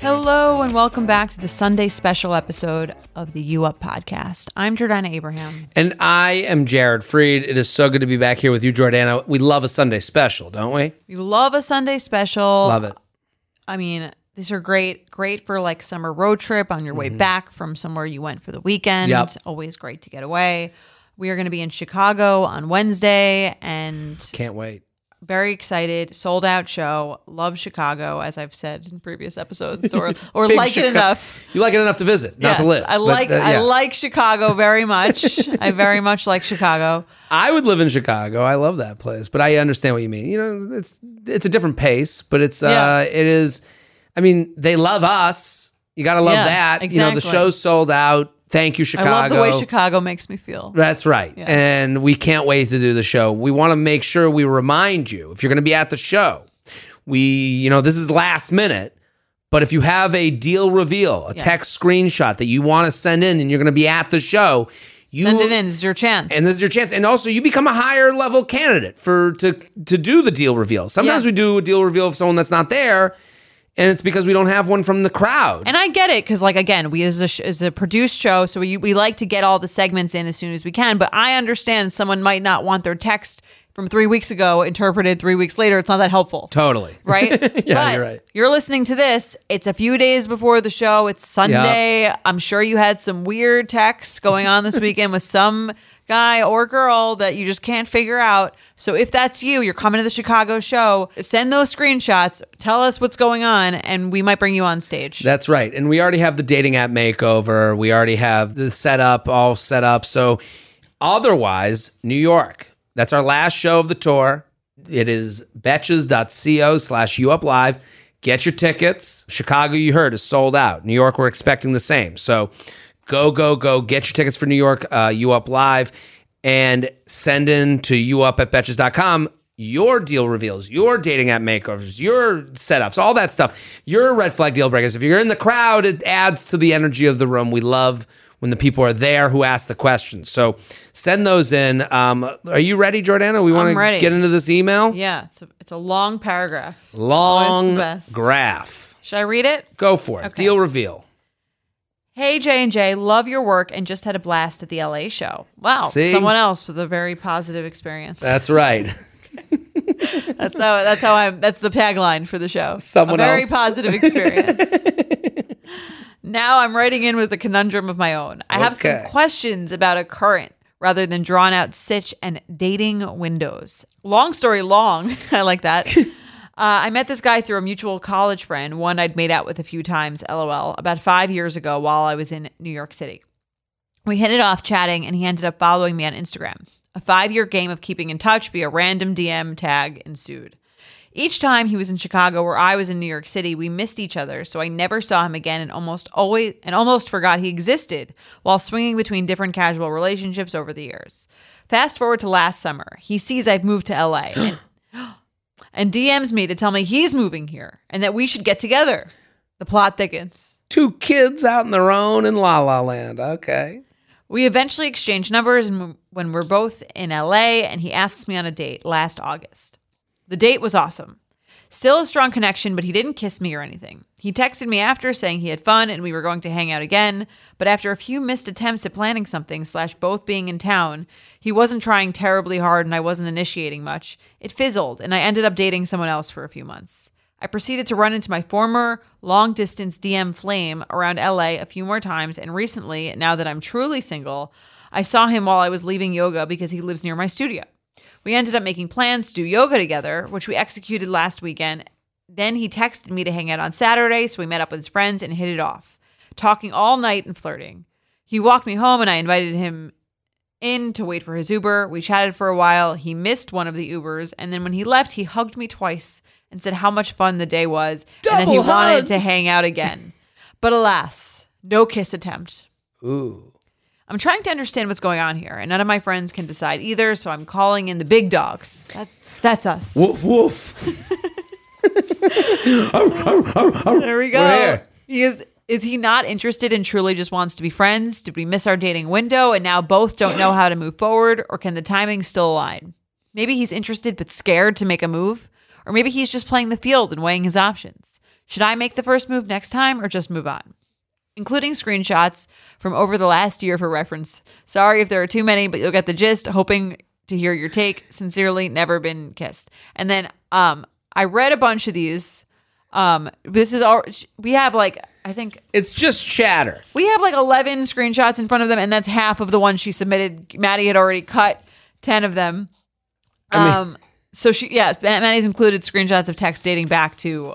Hello and welcome back to the Sunday special episode of the U Up podcast. I'm Jordana Abraham. And I am Jared Freid. It is so good to be back here with you, Jordana. We love a Sunday special, don't we? We love a Sunday special. Love it. I mean, these are great, great for like summer road trip on your way mm-hmm. back from somewhere you went for the weekend. Yep. Always great to get away. We are going to be in Chicago on Wednesday and Can't wait. Very excited. Sold out show. Love Chicago, as I've said in previous episodes, or or like Chica- it enough. You like it enough to visit, not to live. I but, like uh, I like Chicago very much. I very much like Chicago. I would live in Chicago. I love that place, but I understand what you mean. You know, it's it's a different pace, but it's uh it is I mean, they love us. You got to love Yeah, that. You know, the show's sold out. Thank you Chicago. I love the way Chicago makes me feel. That's right. Yeah. And we can't wait to do the show. We want to make sure we remind you if you're going to be at the show, we, you know, this is last minute, but if you have a deal reveal, a Yes. text screenshot that you want to send in and you're going to be at the show, you Send it in. This is your chance. and this is your chance. And also, you become a higher level candidate for to to do the deal reveal. Sometimes Yeah. we do a deal reveal of someone that's not there, and it's because we don't have one from the crowd. And I get it because, like, again, we as a, sh- as a produced show, so we, we like to get all the segments in as soon as we can. But I understand someone might not want their text from three weeks ago interpreted three weeks later. It's not that helpful. totally. Right? Yeah, But you're right. You're listening to this. It's a few days before the show. It's Sunday. I'm sure you had some weird texts going on this weekend with some guy or girl that you just can't figure out. So if that's you, you're coming to the Chicago show, send those screenshots, tell us what's going on, and we might bring you on stage. That's right. And we already have the dating app makeover. We already have the setup all set up. So otherwise, New York. That's our last show of the tour. It is betches.co slash you up live. Get your tickets. Chicago, you heard, is sold out. New York, we're expecting the same. So go, go, go. Get your tickets for New York, uh, you up live, and send in to you up at betches.com your deal reveals, your dating app makeovers, your setups, all that stuff, your red flag deal breakers. If you're in the crowd, it adds to the energy of the room. We love when the people are there who ask the questions. So send those in. Um, are you ready, Jordana? We want to get into this email. yeah, it's a, it's a long paragraph. Long graph. Should I read it? Go for it. Okay. Deal reveal. Hey J and J, love your work and just had a blast at the LA show. Wow, See? someone else with a very positive experience. That's right. That's how that's how I'm that's the tagline for the show. Someone a very else. positive experience. now I'm writing in with a conundrum of my own. I have Okay. some questions about a current rather than drawn out sitch and dating windows. Long story long. I like that. Uh, I met this guy through a mutual college friend, one I'd made out with a few times, lol, about five years ago while I was in New York City. We hit it off chatting, and he ended up following me on Instagram. A five year game of keeping in touch via random DM tag ensued. Each time he was in Chicago or I was in New York City, we missed each other, so I never saw him again and almost always and almost forgot he existed while swinging between different casual relationships over the years. Fast forward to last summer. He sees I've moved to LA and, and DMs me to tell me he's moving here and that we should get together. The plot thickens. Two kids out on their own in La La Land. Okay. We eventually exchanged numbers and when we're both in LA and he asks me on a date last August. The date was awesome. Still a strong connection, but he didn't kiss me or anything. He texted me after saying he had fun and we were going to hang out again, but after a few missed attempts at planning something, slash both being in town, he wasn't trying terribly hard and I wasn't initiating much. It fizzled and I ended up dating someone else for a few months. I proceeded to run into my former long distance DM flame around LA a few more times, and recently, now that I'm truly single, I saw him while I was leaving yoga because he lives near my studio. We ended up making plans to do yoga together, which we executed last weekend. Then he texted me to hang out on Saturday, so we met up with his friends and hit it off, talking all night and flirting. He walked me home and I invited him in to wait for his Uber. We chatted for a while. He missed one of the Ubers, and then when he left, he hugged me twice and said how much fun the day was and that he Double wanted to hang out again. But alas, no kiss attempt. Ooh. I'm trying to understand what's going on here, and none of my friends can decide either, so I'm calling in the big dogs. That, that's us. Woof woof. There we go. He is is he not interested and truly just wants to be friends? Did we miss our dating window and now both don't know how to move forward or can the timing still align? Maybe he's interested but scared to make a move, or maybe he's just playing the field and weighing his options. Should I make the first move next time or just move on? Including screenshots from over the last year for reference. Sorry if there are too many, but you'll get the gist. Hoping to hear your take. Sincerely, never been kissed. And then um I read a bunch of these. Um this is all we have like I think It's just chatter. we have like 11 screenshots in front of them, and that's half of the ones she submitted. Maddie had already cut 10 of them. I mean- um, so she, yeah, Maddie's included screenshots of text dating back to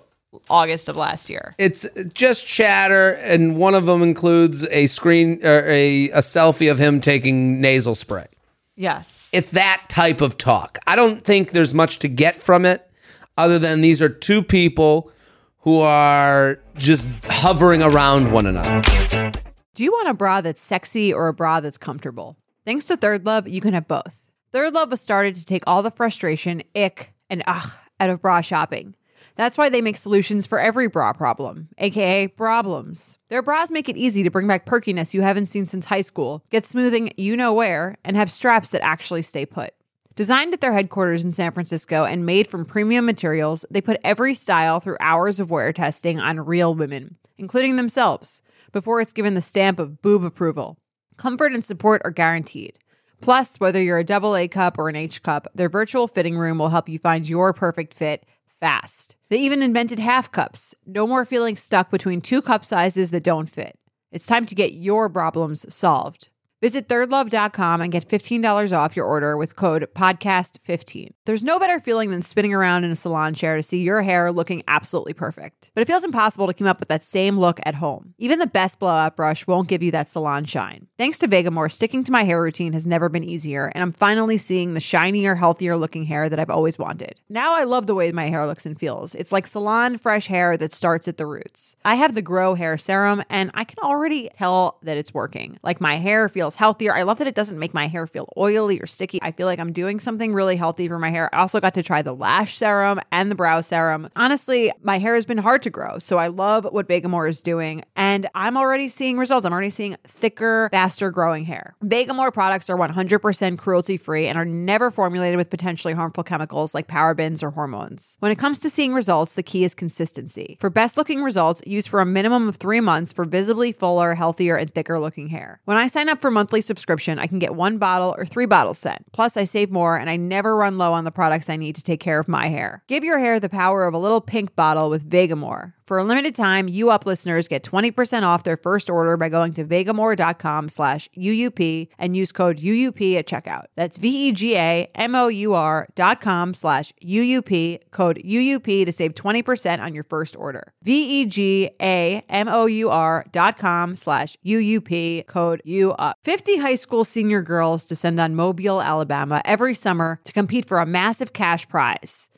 August of last year. It's just chatter, and one of them includes a screen or a, a selfie of him taking nasal spray. Yes. It's that type of talk. I don't think there's much to get from it other than these are two people who are just hovering around one another. Do you want a bra that's sexy or a bra that's comfortable? Thanks to Third Love, you can have both. Third Love was started to take all the frustration, ick, and ugh out of bra shopping. That's why they make solutions for every bra problem, aka problems. Their bras make it easy to bring back perkiness you haven't seen since high school, get smoothing you know where, and have straps that actually stay put. Designed at their headquarters in San Francisco and made from premium materials, they put every style through hours of wear testing on real women, including themselves, before it's given the stamp of boob approval. Comfort and support are guaranteed. Plus, whether you're a double A cup or an H cup, their virtual fitting room will help you find your perfect fit fast. They even invented half cups. No more feeling stuck between two cup sizes that don't fit. It's time to get your problems solved. Visit thirdlove.com and get $15 off your order with code podcast15. There's no better feeling than spinning around in a salon chair to see your hair looking absolutely perfect. But it feels impossible to keep up with that same look at home. Even the best blowout brush won't give you that salon shine. Thanks to Vegamour, sticking to my hair routine has never been easier, and I'm finally seeing the shinier, healthier looking hair that I've always wanted. Now I love the way my hair looks and feels. It's like salon fresh hair that starts at the roots. I have the Grow Hair Serum, and I can already tell that it's working. Like my hair feels healthier. I love that it doesn't make my hair feel oily or sticky. I feel like I'm doing something really healthy for my hair. I also got to try the lash serum and the brow serum. Honestly, my hair has been hard to grow, so I love what Vegamour is doing, and I'm already seeing results. I'm already seeing thicker, faster growing hair. Vegamour products are 100% cruelty free and are never formulated with potentially harmful chemicals like parabens or hormones. When it comes to seeing results, the key is consistency. For best looking results, use for a minimum of three months for visibly fuller, healthier, and thicker looking hair. When I sign up for monthly subscription, I can get one bottle or three bottles sent. Plus, I save more and I never run low on the products I need to take care of my hair. Give your hair the power of a little pink bottle with Vegamour. For a limited time, you up listeners get 20% off their first order by going to vegamour.com slash UUP and use code UUP at checkout. That's V-E-G-A-M-O-U-R dot com slash UUP, code UUP to save 20% on your first order. V-E-G-A-M-O-U-R dot com slash UUP, code UUP. 50 high school senior girls descend on Mobile, Alabama every summer to compete for a massive cash prize.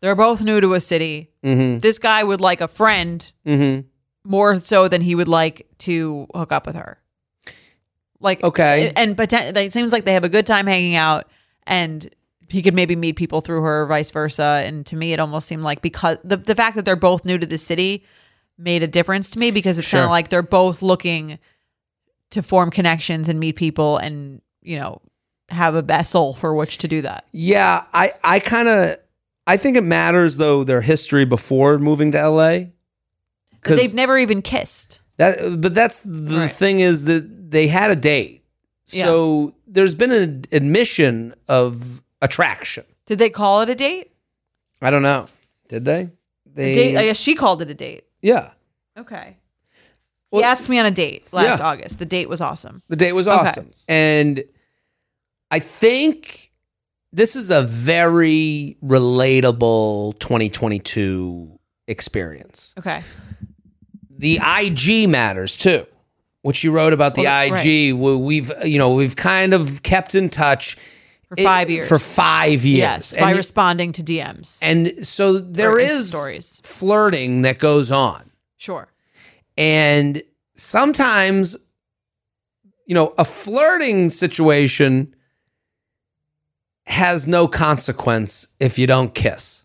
they're both new to a city. Mm-hmm. This guy would like a friend Mm-hmm. more so than he would like to hook up with her. Like Okay. and poten- it seems like they have a good time hanging out, and he could maybe meet people through her, or vice versa. And to me, it almost seemed like because the the fact that they're both new to the city made a difference to me because it's kind of like they're both looking to form connections and meet people, and you know have a vessel for which to do that. Yeah, I I kind of I think it matters though their history before moving to LA. Because they've never even kissed. That, but that's the Right. thing is that they had a date, so there's been an admission of attraction. Did they call it a date? I don't know. Did they? They date? I guess she called it a date. yeah. Okay. he asked me on a date last Yeah. August. The date was awesome. The date was Okay. awesome, and I think this is a very relatable 2022 experience. Okay. the IG matters too. What you wrote about the Well, IG, we- we've uh, you know we've kind of kept in touch For it- five years. For five years, Yes. by and, responding to DMs. and so there is stories. flirting that goes on, Sure. and sometimes you know a flirting situation has no consequence if you don't kiss.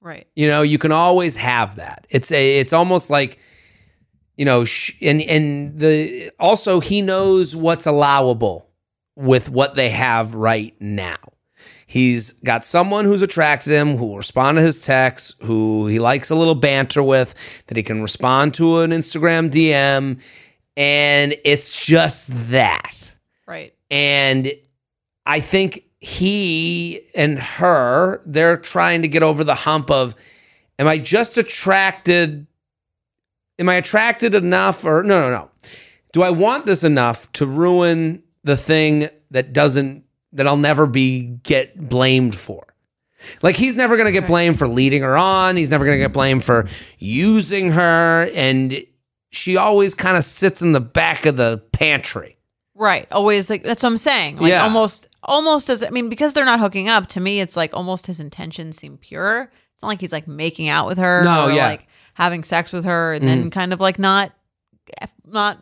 Right. You know, you can always have that. It's a it's almost like you know, sh- and and the also he knows what's allowable with what they have right now. He's got someone who's attracted him, who will respond to his texts, who he likes a little banter with, that he can respond to an Instagram DM, and it's just that. Right. And I think he and her, they're trying to get over the hump of, am I just attracted? Am I attracted enough? Or no, no, no. Do I want this enough to ruin the thing that doesn't, that I'll never be get blamed for? Like he's never going to get blamed for leading her on. He's never going to get blamed for using her. And she always kind of sits in the back of the pantry. Right. Always like that's what I'm saying. Like Yeah. almost almost as I mean, because they're not hooking up, to me it's like almost his intentions seem pure. It's not like he's like making out with her No, or yeah. Like having sex with her and then kind of like not not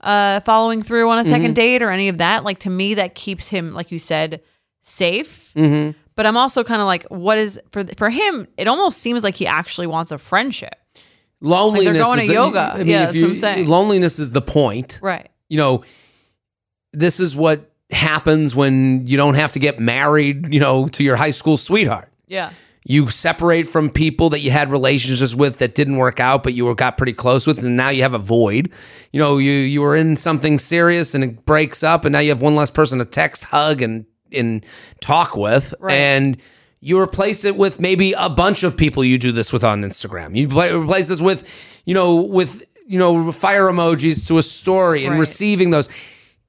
uh following through on a 2nd Mm-hmm. date or any of that. Like to me that keeps him, like you said, safe. Mm-hmm. But I'm also kind of like, what is for for him? It almost seems like he actually wants a friendship, Loneliness. They're going is to the- yoga. I mean, Yeah, that's you, what I'm saying. Loneliness is the point. right? You know, this is what happens when you don't have to get married. You know, to your high school sweetheart. Yeah, You separate from people that you had relationships with that didn't work out, but you were got pretty close with, and now you have a void. You know, you you were in something serious and it breaks up, and now you have one less person to text, hug, and and talk with, Right. and you replace it with maybe a bunch of people you do this with on Instagram. You pla- replace this with, you know, with you know fire emojis to a story and Right. receiving those.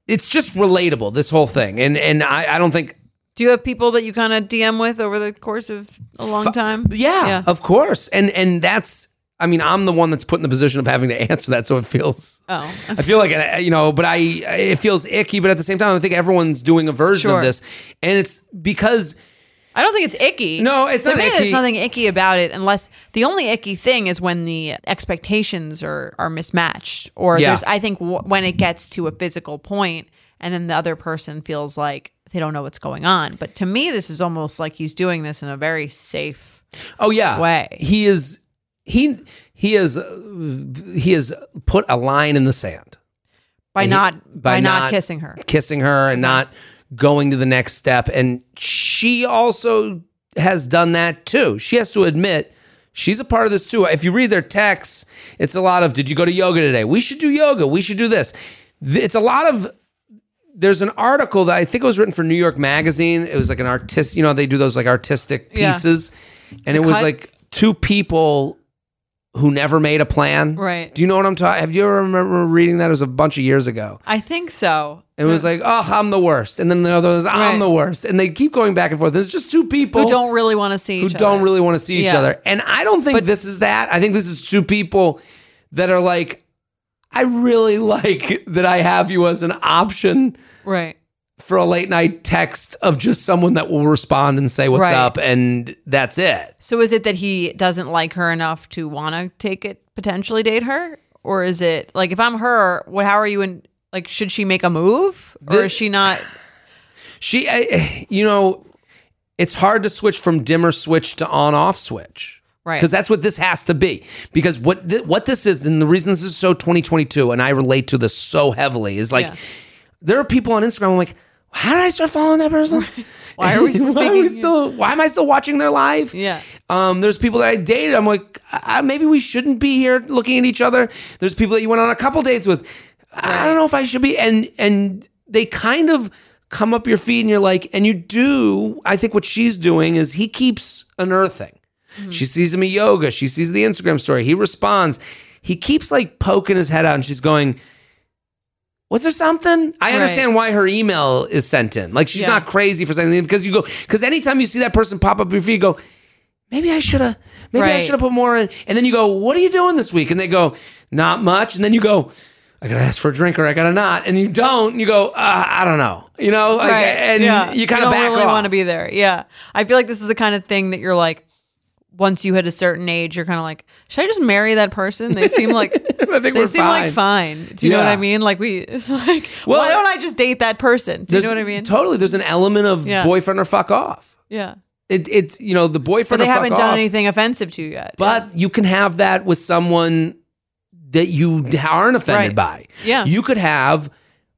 It's just relatable, this whole thing, and and I, I don't think Do you have people that you kind of DM with over the course of a long time? Yeah, Yeah. of course. And and that's I mean, I'm the one that's put in the position of having to answer that, so it feels Oh, I feel like uh, you know, but I it feels icky, but at the same time I think everyone's doing a version Sure. of this. And it's because I don't think it's icky. No, it's to not me, icky. There's nothing icky about it, unless the only icky thing is when the expectations are are mismatched, or Yeah. there's. I think w- when it gets to a physical point, and then the other person feels like they don't know what's going on. But to me, this is almost like he's doing this in a very safe. oh yeah, Way. he is he he has uh, he has put a line in the sand. By He- not by, by not, not- kissing her. kissing her and not going to the next step. And she also has done that too. She has to admit she's a part of this too. If you read their texts, it's a lot of, did you go to yoga today? We should do yoga. We should do this. It's a lot of, there's an article that I think it was written for New York Magazine. It was like an artist, you know, they do those like artistic Yeah. pieces. And it was cut? like two people who never made a plan. Right. Do you know what I'm talking? Have you ever remember reading that? It was a bunch of years ago. I think so. It was like, oh, I'm the worst. And then the other was, I'm Right. the worst. And they keep going back and forth. It's just two people Who don't really want to see who each don't other. really want to see each Yeah. other. And I don't think this is that. I think this is two people that are like, I really like that I have you as an option right. For a late night text of just someone that will respond and say what's Right. up. And that's it. So is it that he doesn't like her enough to want to take it, potentially date her? Or is it like if I'm her, what how are you in like should she make a move or The- is she not She, I- you know, it's hard to switch from dimmer switch to on off switch. Right. Because that's what this has to be. Because what th- what this is, and the reason this is so 2022, and I relate to this so heavily, is like Yeah. There are people on Instagram. I'm like, how did I start following that person? Why are we still why, are we still, why am I still watching their live? Yeah. Um, there's people that I dated. I'm like, uh, maybe we shouldn't be here looking at each other. There's people that you went on a couple dates with. I don't know if I should be. And and they kind of come up your feed, and you're like, and you do. I think what she's doing is he keeps unearthing. She sees him at yoga. She sees the Instagram story. He responds. He keeps like poking his head out, and she's going. Was there something? I Right. understand why her email is sent in. Like she's Yeah. not crazy for something because you go because anytime you see that person pop up your feed, you go, maybe I should have, maybe I should have put more in. And then you go, what are you doing this week? And they go, not much. And then you go, I gotta ask for a drink or I gotta not. And you don't. And you go, uh, I don't know. You know, like, and yeah. you kind of don't back really off. want to be there. Yeah. I feel like this is the kind of thing that you're like, once you hit a certain age, you're kind of like, should I just marry that person? They seem like I think they seem fine. like fine. Do you know what I mean? Like we, it's like, Well, why don't I just date that person? Do you know what I mean? Totally. There's an element of Yeah. boyfriend or fuck off. yeah. It, it's you know the But boyfriend they or haven't done off. anything offensive to you yet. But you can have that with someone that you aren't offended Right. by. Yeah. You could have,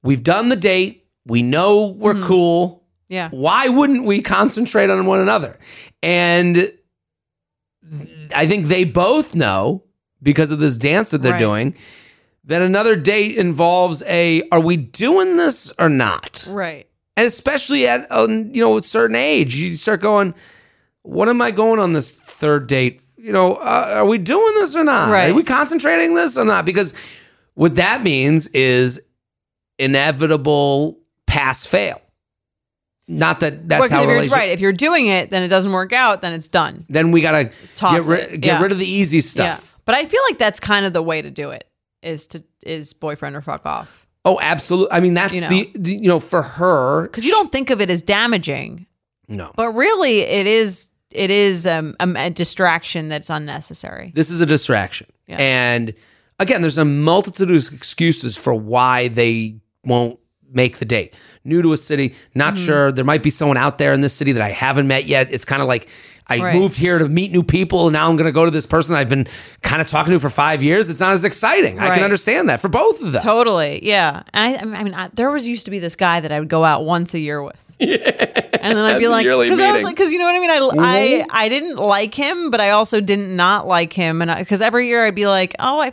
we've done the date, we know we're Mm-hmm. cool. yeah. Why wouldn't we concentrate on one another? And I think they both know because of this dance that they're Right. doing that another date involves a are we doing this or not? Right. and especially at a, you know a certain age you start going what am i going on this third date you know uh, are we doing this or not Right. are we concentrating this or not because what that means is inevitable pass fail not that that's Well, how if relationship right. If you're doing it, then it doesn't work out, then it's done. then we gotta Toss get, ri- get Yeah. rid of the easy stuff Yeah. But I feel like that's kind of the way to do it is to is boyfriend or fuck off. oh absolutely i mean that's You know. the, the you know for her Because you don't think of it as damaging, no but really it is it is um, a, a distraction that's unnecessary. This is a distraction. Yeah. And again, there's a multitude of excuses for why they won't make the date. New to a city, not Mm-hmm. sure. There might be someone out there in this city that I haven't met yet. It's kind of like I Right. moved here to meet new people, and now I'm going to go to this person I've been kind of talking to for five years. It's not as exciting. I can understand that for both of them. Totally, yeah. I, I mean, I, there was used to be this guy that I would go out once a year with. And then I'd be like, because I was meeting. like, you know what I mean. I, Mhm. I I didn't like him, but I also didn't not like him, and because every year I'd be like, oh, I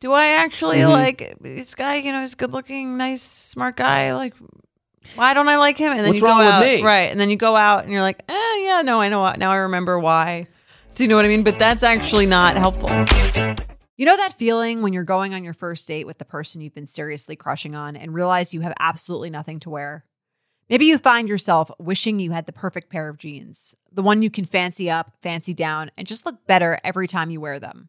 do I actually Mm-hmm. like this guy? You know, he's good looking, nice, smart guy. Like, why don't I like him? And then What's you go out, right? And then you go out, and you're like, eh, yeah, no, I know. what- Now I remember why. Do you know what I mean? But that's actually not helpful. You know that feeling when you're going on your first date with the person you've been seriously crushing on and realize you have absolutely nothing to wear? Maybe you find yourself wishing you had the perfect pair of jeans, the one you can fancy up, fancy down, and just look better every time you wear them.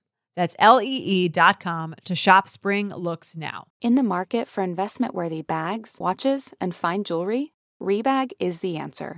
That's lee.com to shop spring looks now. In the market for investment worthy bags, watches, and fine jewelry, Rebag is the answer.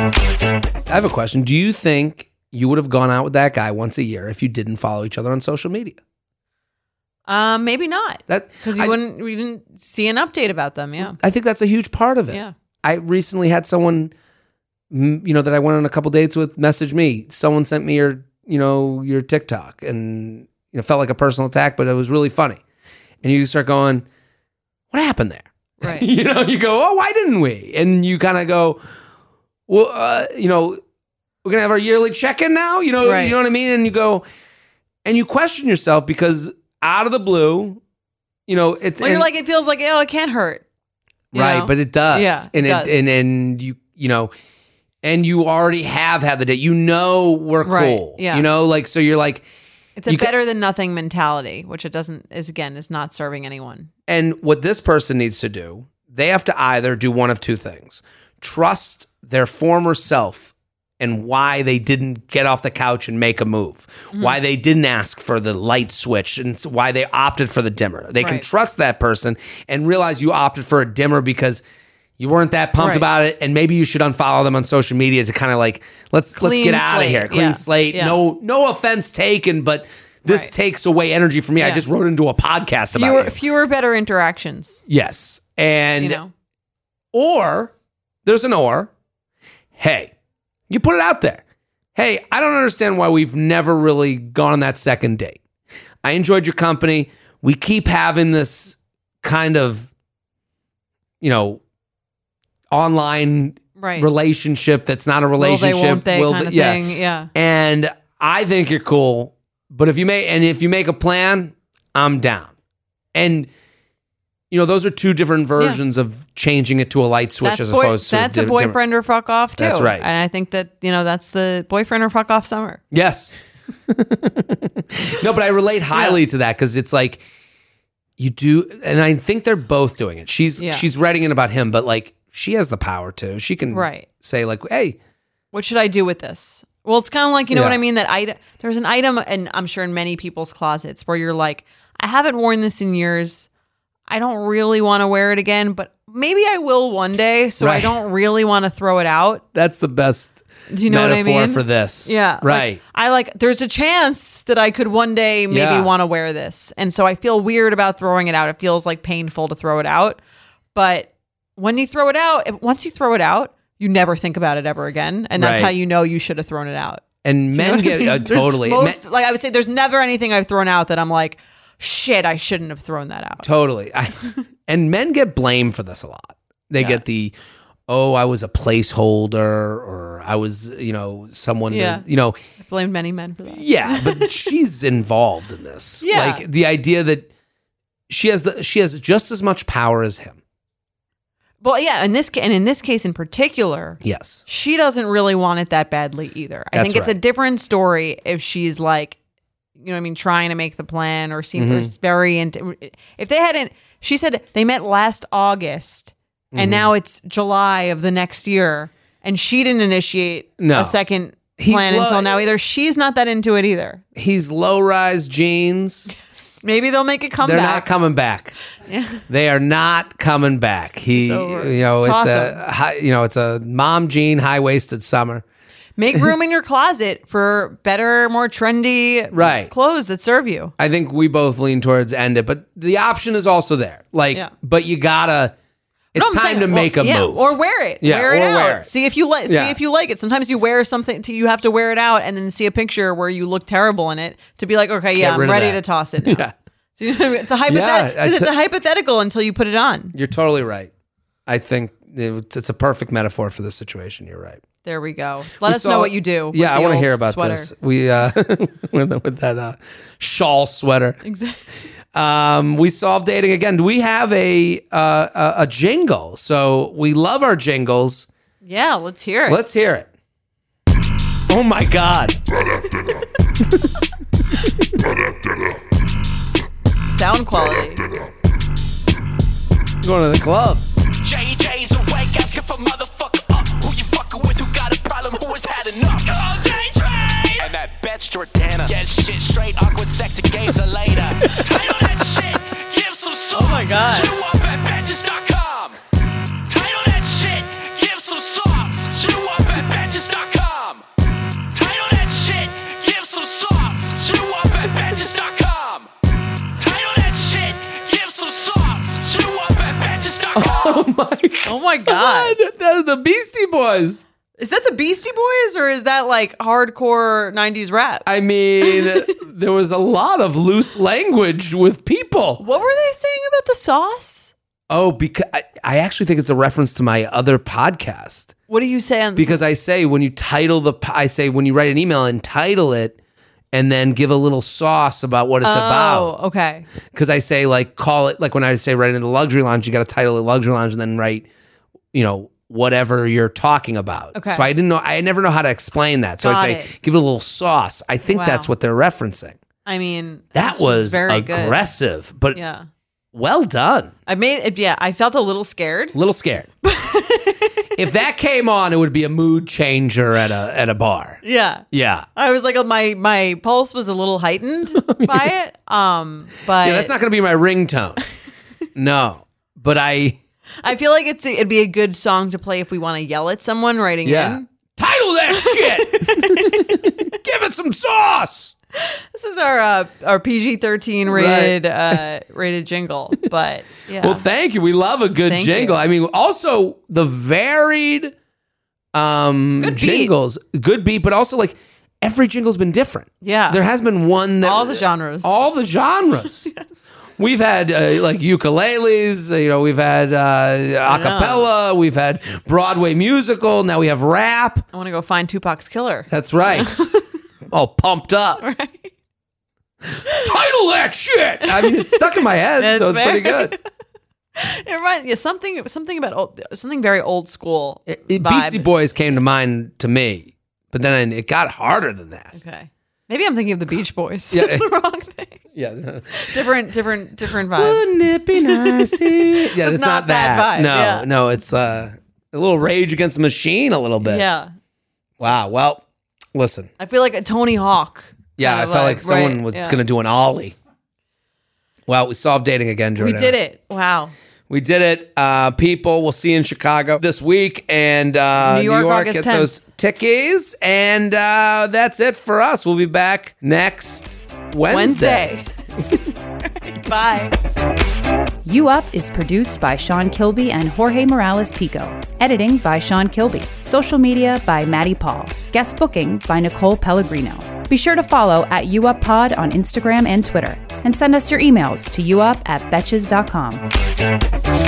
I have a question. Do you think you would have gone out with that guy once a year if you didn't follow each other on social media? Um, maybe not That because you I- wouldn't we didn't see an update about them. Yeah, I think that's a huge part of it. yeah. I recently had someone, you know, that I went on a couple dates with message me. Someone sent me your, you know, your TikTok, and you know, felt like a personal attack, but it was really funny. And you start going, what happened there? Right. you know, you go, oh, why didn't we? And you kind of go, well, uh, you know, we're gonna have our yearly check-in now. You know, Right. you know what I mean? And you go, and you question yourself because out of the blue, you know, it's When you're like, it feels like, oh, it can't hurt. right, know? but it does. Yeah, and it does. and and you you know, and you already have had the date. You know we're Right, cool. yeah. You know, like so you're like, It's a You ca- better than nothing mentality, which it doesn't is again is not serving anyone. and what this person needs to do, they have to either do one of two things: trust their former self and why they didn't get off the couch and make a move, Mm-hmm. why they didn't ask for the light switch, and why they opted for the dimmer. They can trust that person and realize you opted for a dimmer because you weren't that pumped Right. about it, and maybe you should unfollow them on social media to kind of like let's let's Clean get out of here, clean Yeah. slate. Yeah. No no offense taken, but. This Right. takes away energy from me. I just wrote into a podcast about Fewer you. fewer better interactions. Yes. And You know. or there's an or. Hey, you put it out there. Hey, I don't understand why we've never really gone on that second date. I enjoyed your company. We keep having this kind of, you know, online Right. relationship that's not a Will they, relationship. won't they Will kind they- of yeah. thing. Yeah. And I think you're cool. But if you make and if you make a plan, I'm down. And you know, those are two different versions of changing it to a light switch That's, as boy- opposed to that's a dimmer. boyfriend or fuck off too. That's right. And I think that, you know, that's the boyfriend or fuck off summer. Yes. no, but I relate highly to that because it's like you do, and I think they're both doing it. She's Yeah. she's writing it about him, but like she has the power to. She can Right. say like, "Hey, What should I do with this? Well, it's kind of like, you know what I mean? That I there's an item and I'm sure in many people's closets where you're like, I haven't worn this in years. I don't really want to wear it again, but maybe I will one day. So I don't really want to throw it out. that's the best." Do you know what I mean? for this? Yeah. like, right. I like there's a chance that I could one day maybe Yeah. want to wear this. And so I feel weird about throwing it out. It feels like painful to throw it out. But when you throw it out, once you throw it out, you never think about it ever again. And that's Right. how you know you should have thrown it out. and Do you know men I get mean? uh, totally most- men- like I would say there's never anything I've thrown out that I'm like, shit, I shouldn't have thrown that out. Totally. I, and men get blamed for this a lot. They Yeah. get the, oh, I was a placeholder or I was, you know, someone, Yeah. you know, I've blamed many men for that. yeah, but she's involved in this. Yeah. Like the idea that she has the, she has just as much power as him. But yeah, in this and in this case in particular, Yes. she doesn't really want it that badly either. I That's think it's a different story if she's like, you know, what I mean, trying to make the plan or seem Mm-hmm. very into. If they hadn't, she said they met last August, Mm-hmm. and now it's July of the next year, and she didn't initiate No. a second He's plan until now either. She's not that into it either. He's low rise jeans. Maybe they'll make it come They're back. not coming back. Yeah. They are not coming back. He, you know, Toss it's a, you know, it's a mom jean, high waisted summer. Make room in your closet for better, more trendy Right. clothes that serve you. I think we both lean towards end it, but the option is also there. Like, Yeah. but you gotta. It's No, time saying, to well, make a yeah, move, or wear it. Yeah, wear it out. wear it. See if you like. Yeah. See if you like it. Sometimes you wear something. To, you have to wear it out and then see a picture where you look terrible in it to be like, okay, yeah, Get I'm ready to toss it. Now. Yeah. So, you know what I mean? It's a hypothetical. Yeah, it's a a- hypothetical until you put it on. You're totally right. I think it's it's a perfect metaphor for this situation. You're right. There we go. Let We us saw- know what you do. with Yeah, I want to hear about sweater. this. We uh, with, with that uh, shawl sweater. Exactly. Um, we solved dating again. We have a, uh, a a jingle? So we love our jingles. Yeah, let's hear it. Let's hear it. Oh my god! Sound quality. Going to the club. JJ's awake, asking for motherfucker Who got a problem? Who has had enough? Call JJ! And that bitch Jordana. Get shit straight, awkward sex and games are later. Title that shit, give some oh sauce. Oh my God. Show up at betches.com. Title that shit, give some sauce. Show up at betches.com. Title that shit, give some sauce. Show up at betches.com. Title that shit, give some sauce. Show up at betches.com. Oh my god! Oh my god. They're the Beastie Boys. Is that the Beastie Boys or is that like hardcore 90s rap? I mean, there was a lot of loose language with people. what were they saying about the sauce? Oh, because I, I actually think it's a reference to my other podcast. What do you say on Because I say when you title the, I say when you write an email and title it, and then give a little sauce about what it's about. Oh, okay. Because I say like call it like when I say write in the luxury lounge, you got to title it luxury lounge and then write, you know, whatever you're talking about. Okay. So I didn't know. I never know how to explain that. So Got I say it. give it a little sauce. I think Wow. that's what they're referencing. I mean, That was, very good. aggressive, but Yeah. well done. I made it. Yeah. I felt a little scared. A little scared. if that came on, it would be a mood changer at a at a bar. Yeah. Yeah. I was like, oh, my my pulse was a little heightened by it. Um, but Yeah, that's not going to be my ringtone. no. But I I feel like it's it'd be a good song to play if we want to yell at someone writing yeah. in. Title that shit. Give it some sauce. This is our uh, our PG thirteen rated uh, rated jingle, but yeah, Well, thank you. We love a good Thank jingle. you. I mean, also the varied um Good jingles, good beat, but also like every jingle's been different. Yeah. There has been one that all the genres. all the genres. We've had uh, like ukuleles, you know, we've had uh, a cappella, we've had Broadway musical, now we have rap. I want to go find Tupac's killer. That's right. All pumped up. Right. Title that shit. I mean, it's stuck in my head, That's so it's pretty good. It reminds yeah something something about old, something very old school. It- it-. Beastie Boys came to mind to me, but then it got harder than that. Okay, maybe I'm thinking of the Beach Boys. Yeah. It's the wrong thing. Yeah. Different, different, different vibe. Wouldn't it be nice to? Yeah, it's, not, not that. that vibe, No, yeah. no, it's uh, a little Rage Against the Machine, a little bit. Yeah, Wow. Well, listen. I feel like a Tony Hawk. Yeah, I felt vibe, like someone right, was yeah. going to do an ollie. Well, we solved dating again, We did it. Wow. We did it. Uh, people, we'll see you in Chicago this week and uh, New York, August get 10th. those tickies. And uh, that's it for us. We'll be back next Wednesday. Wednesday. Bye. You Up is produced by Sean Kilby and Jorge Morales Pico. Editing by Sean Kilby. Social media by Maddie Paul. Guest booking by Nicole Pellegrino. Be sure to follow at You Up Pod on Instagram and Twitter. And send us your emails to youup at betches.com.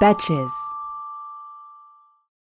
Betches.